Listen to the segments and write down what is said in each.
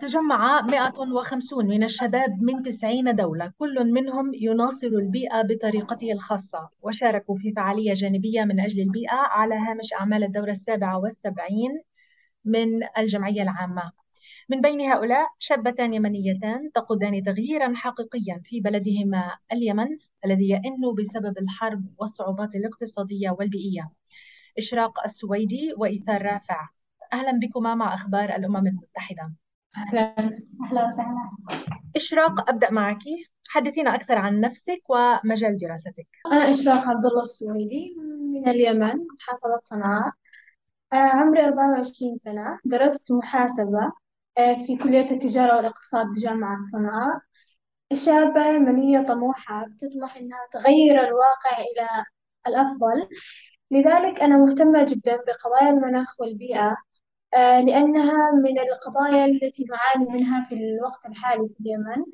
تجمع 150 من الشباب من 90 دولة. كل منهم يناصر البيئة بطريقته الخاصة وشاركوا في فعالية جانبية من أجل البيئة على هامش أعمال الدورة السابعة والسبعين من الجمعية العامة. من بين هؤلاء شابتان يمنيتان تقودان تغييرا حقيقيا في بلدهما اليمن الذي يئن بسبب الحرب والصعوبات الاقتصادية والبيئية. إشراق السويدي وإيثار رافع. أهلا بكما مع أخبار الأمم المتحدة. أهلا. أهلا وسهلا. إشراق أبدأ معك. حدثينا أكثر عن نفسك ومجال دراستك. أنا إشراق عبد الله السويدي من اليمن محافظة صنعاء. آه، عمري 24 سنة. درست محاسبة آه، في كلية التجارة والاقتصاد بجامعة صنعاء. شابة يمنية طموحة بتطمح إنها تغير الواقع إلى الأفضل. لذلك أنا مهتمة جدا بقضايا المناخ والبيئة. لأنها من القضايا التي نعاني منها في الوقت الحالي في اليمن.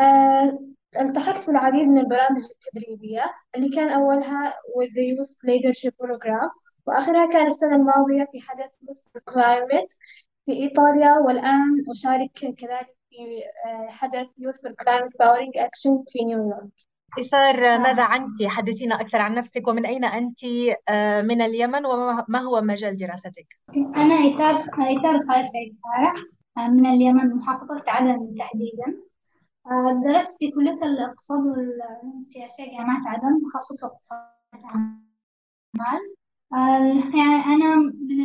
آه، التحقت بالعديد من البرامج التدريبية اللي كان أولها with the Youth Leadership Program وآخرها كان السنة الماضية في حدث Youth for Climate في إيطاليا والآن أشارك كذلك في آه، حدث Youth for Climate Powering Action في نيويورك. إثار ماذا عنك؟ حدثينا أكثر عن نفسك ومن أين أنت؟ من اليمن وما هو مجال دراستك؟ أنا إيثار إيثار خالد سعيد فارح من اليمن محافظة عدن تحديدا. درست في كلية الاقتصاد والعلوم السياسية جامعة عدن تخصص اقتصاد الأعمال يعني أنا من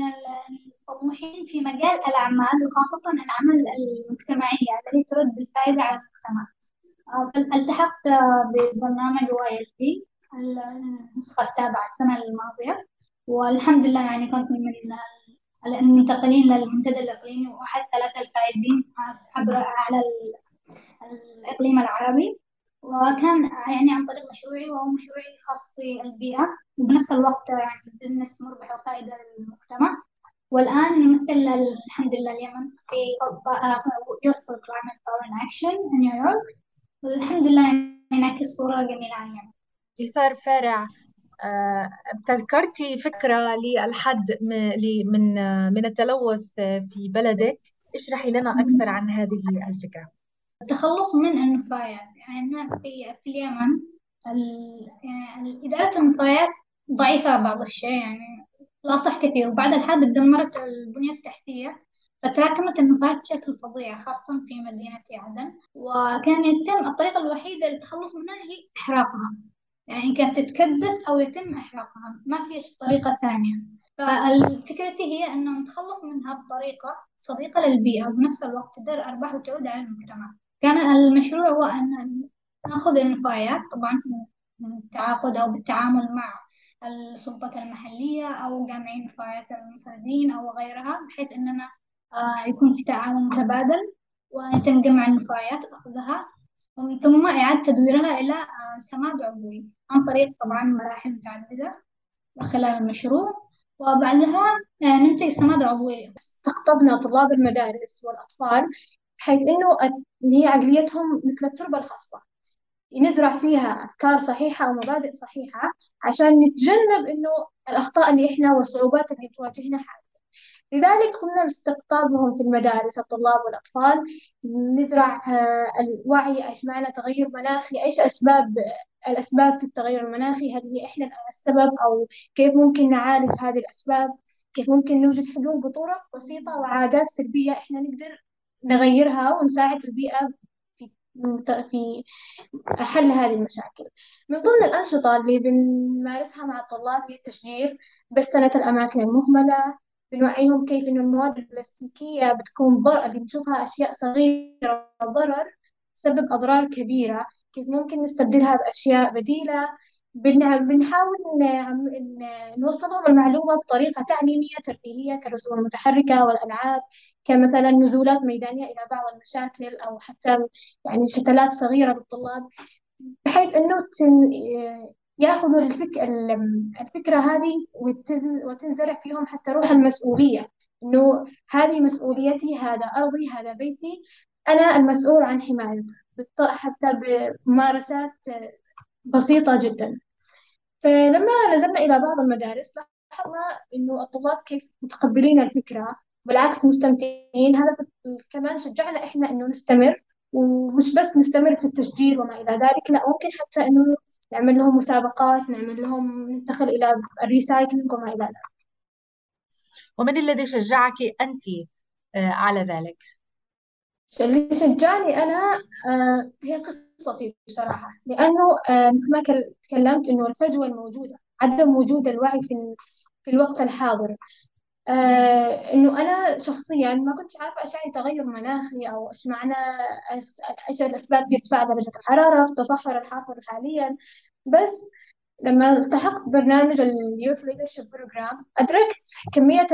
الطموحين في مجال الأعمال وخاصة الأعمال المجتمعية التي ترد بالفائدة على المجتمع. التحقت ببرنامج YLP النسخة السابعة السنة الماضية. والحمد لله يعني كنت من المنتقلين للمنتدى الإقليمي وأحد ثلاثة الفائزين عبر على الإقليم العربي. وكان يعني عن طريق مشروعي وهو مشروعي خاص في البيئة. وبنفس الوقت يعني بزنس مربح وفائدة للمجتمع. والآن نمثل الحمد لله اليمن في Climate Power in Action نيويورك والحمد لله ينعكس صورة جميلة عن اليمن. إثار فارع ابتكرتي فكرة للحد من من التلوث في بلدك؟ اشرحي لنا أكثر عن هذه الفكرة. التخلص من النفايات. يعني في في اليمن يعني إدارة النفايات ضعيفة بعض الشيء يعني لا صح كثير. وبعد الحرب دمرت البنية التحتية. فتراكمت النفايات بشكل فظيع خاصة في مدينة عدن وكان يتم الطريقة الوحيدة للتخلص منها هي إحراقها. يعني كانت تتكدس أو يتم إحراقها ما في طريقة ثانية. فالفكرة هي أنه نتخلص منها بطريقة صديقة للبيئة وبنفس الوقت تدر أرباح وتعود على المجتمع. كان المشروع هو أن نأخذ النفايات طبعا بالتعاقد أو بالتعامل مع السلطات المحلية أو جامعين نفايات المنفردين أو غيرها بحيث أننا آه، يكون في تعاون متبادل ويتم جمع النفايات وأخذها ومن ثم إعادة تدويرها إلى آه، سماد عضوي عن طريق طبعا مراحل متعددة خلال المشروع وبعدها آه، ننتج سماد عضوي استقطبنا طلاب المدارس والأطفال حيث إنه هي عقليتهم مثل التربة الخصبة نزرع فيها أفكار صحيحة ومبادئ صحيحة عشان نتجنب إنه الأخطاء اللي إحنا والصعوبات اللي تواجهنا حاليا. لذلك قمنا باستقطابهم في المدارس الطلاب والأطفال. نزرع آه، الوعي معنى تغير مناخي. إيش أسباب الأسباب في التغير المناخي؟ هل هي إحنا السبب؟ أو كيف ممكن نعالج هذه الأسباب؟ كيف ممكن نوجد حلول بطرق بسيطة وعادات سلبية إحنا نقدر نغيرها ونساعد البيئة في في حل هذه المشاكل؟ من ضمن الأنشطة اللي بنمارسها مع الطلاب هي التشجير. بسنة الأماكن المهملة بنوعيهم كيف إنه المواد البلاستيكية بتكون ضرر اللي بنشوفها أشياء صغيرة ضرر تسبب أضرار كبيرة. كيف ممكن نستبدلها بأشياء بديلة؟ بنحاول نوصل لهم المعلومة بطريقة تعليمية ترفيهية كالرسوم المتحركة والألعاب كمثلا نزولات ميدانية إلى بعض المشاكل أو حتى يعني شتلات صغيرة للطلاب بحيث أنه ياخذوا الفك... الفكرة هذه وتنزرع فيهم حتى روح المسؤولية. إنه هذه مسؤوليتي هذا أرضي هذا بيتي. أنا المسؤول عن حمايته حتى بممارسات بسيطة جدا. فلما نزلنا إلى بعض المدارس لاحظنا إنه الطلاب كيف متقبلين الفكرة بالعكس مستمتعين. هذا كمان شجعنا إحنا إنه نستمر ومش بس نستمر في التشجير وما إلى ذلك لا ممكن حتى إنه نعمل لهم مسابقات نعمل لهم ندخل إلى الريسايكلينج وما إلى ذلك. ومن الذي شجعك أنت آه، على ذلك؟ اللي شجعني أنا آه، هي قصتي بصراحة. لأنه آه، مثل ما تكلمت إنه الفجوة الموجودة عدم وجود الوعي في في الوقت الحاضر. آه إنه أنا شخصيا ما كنت عارفة إيش يعني تغير مناخي أو إيش معنى إيش الأسباب في ارتفاع درجة الحرارة في التصحر الحاصل حاليا. بس لما التحقت برنامج ال youth leadership program أدركت كمية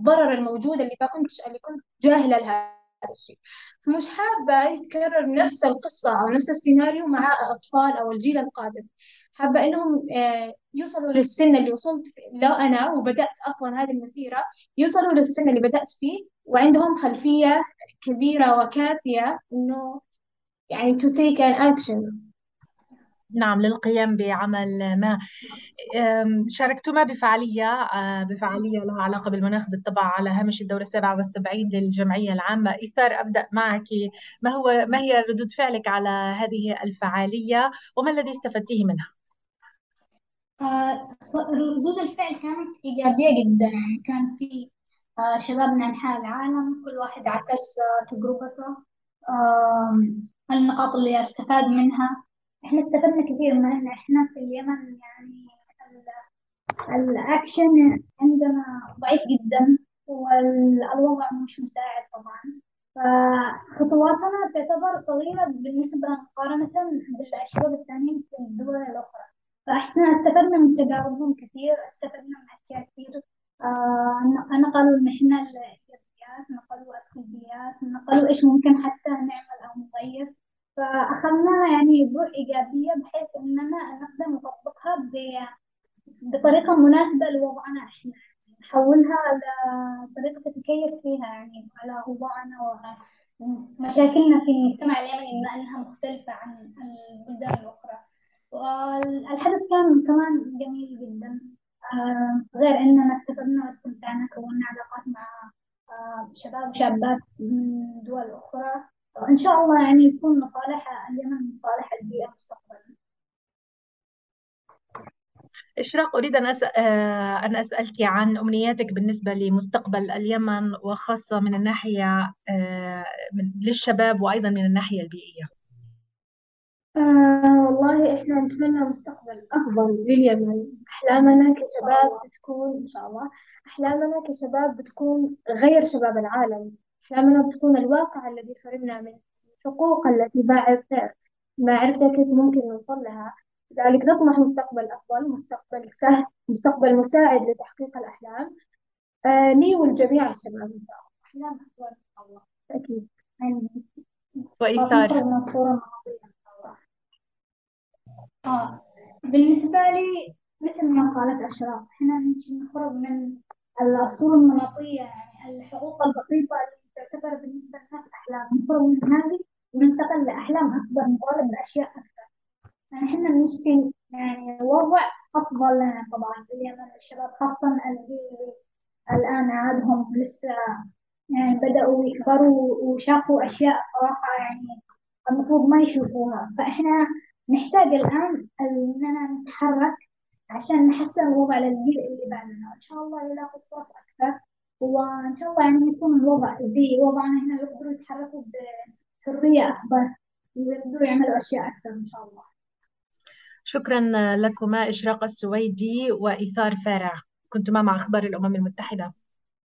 الضرر الموجود اللي ما كنت اللي كنت جاهلة لها. الشيء فمش حابة يتكرر نفس القصة أو نفس السيناريو مع الأطفال أو الجيل القادم. حابة إنهم آه، يوصلوا للسن اللي وصلت لا أنا وبدأت أصلا هذه المسيرة يوصلوا للسن اللي بدأت فيه وعندهم خلفية كبيرة وكافية إنه يعني to take an action. نعم للقيام بعمل ما. شاركتما بفعالية آه، بفعالية لها علاقة بالمناخ بالطبع على هامش الدورة السابعة والسبعين للجمعية العامة. إيثار أبدأ معك. ما هو ما هي ردود فعلك على هذه الفعالية؟ وما الذي استفدتيه منها؟ آه، ردود الفعل كانت إيجابية جدا يعني كان في آه، شباب من أنحاء العالم كل واحد عكس تجربته. النقاط اللي أستفاد منها. إحنا استفدنا كثير من ان إحنا في اليمن يعني الأكشن عندنا ضعيف جدا والوضع مش مساعد طبعا. فخطواتنا تعتبر صغيرة بالنسبة مقارنة بالأشباب الثانيين في الدول الأخرى. فإحنا استفدنا من تجاربهم كثير استفدنا من أشياء كثير. آه نقلوا إن إحنا الإيجابيات نقلوا السلبيات نقلوا إيش ممكن حتى نعمل أو نغير. فأخذناها يعني بروح إيجابية بحيث إننا نقدر نطبقها بطريقة مناسبة لوضعنا إحنا. نحولها لطريقة تتكيف فيها يعني على أوضاعنا ومشاكلنا في المجتمع اليمني بما أنها مختلفة عن البلدان الأخرى. والحدث كان كمان جميل جدا. آه، غير أننا استفدنا واستمتعنا كونا علاقات مع آه، شباب وشابات من دول أخرى. وإن شاء الله يعني يكون مصالح اليمن مصالح البيئة مستقبلا. إشراق أريد أن أسأل, آه، أن أسألك عن أمنياتك بالنسبة لمستقبل اليمن وخاصة من الناحية للشباب وأيضا من الناحية البيئية. آه والله إحنا نتمنى مستقبل أفضل لليمن أحلامنا كشباب بتكون إن شاء الله أحلامنا كشباب بتكون غير شباب العالم. أحلامنا بتكون الواقع الذي حرمنا منه الحقوق التي عرفنا ما عرفنا كيف ممكن نوصل لها. لذلك نطمح مستقبل أفضل مستقبل سهل مستقبل مساعد لتحقيق الأحلام. آه لي ولجميع الشباب إن شاء الله. أحلام أفضل إن شاء الله. أكيد. وإيثار آه. بالنسبة لي مثل ما قالت أشراف إحنا نخرج من الصورة النمطية يعني الحقوق البسيطة اللي تعتبر بالنسبة للناس أحلام. نخرج من هذه وننتقل لأحلام أكبر نطالب بأشياء أكثر. يعني إحنا نشتي يعني وضع أفضل لنا طبعا. اليمن الشباب خاصة الجيل اللي الآن عادهم لسه يعني بدأوا يكبروا وشافوا أشياء صراحة يعني المفروض ما يشوفوها. فإحنا نحتاج الآن إننا نتحرك عشان نحسن الوضع للجيل اللي بعدنا. إن شاء الله يلاقوا فرص أكثر وإن شاء الله يعني يكون الوضع زي وضعنا هنا يقدروا يتحركوا بحرية أكبر ويقدروا يعملوا أشياء أكثر إن شاء الله. شكرا لكما إشراق السويدي وإيثار فارع. كنتما مع أخبار الأمم المتحدة.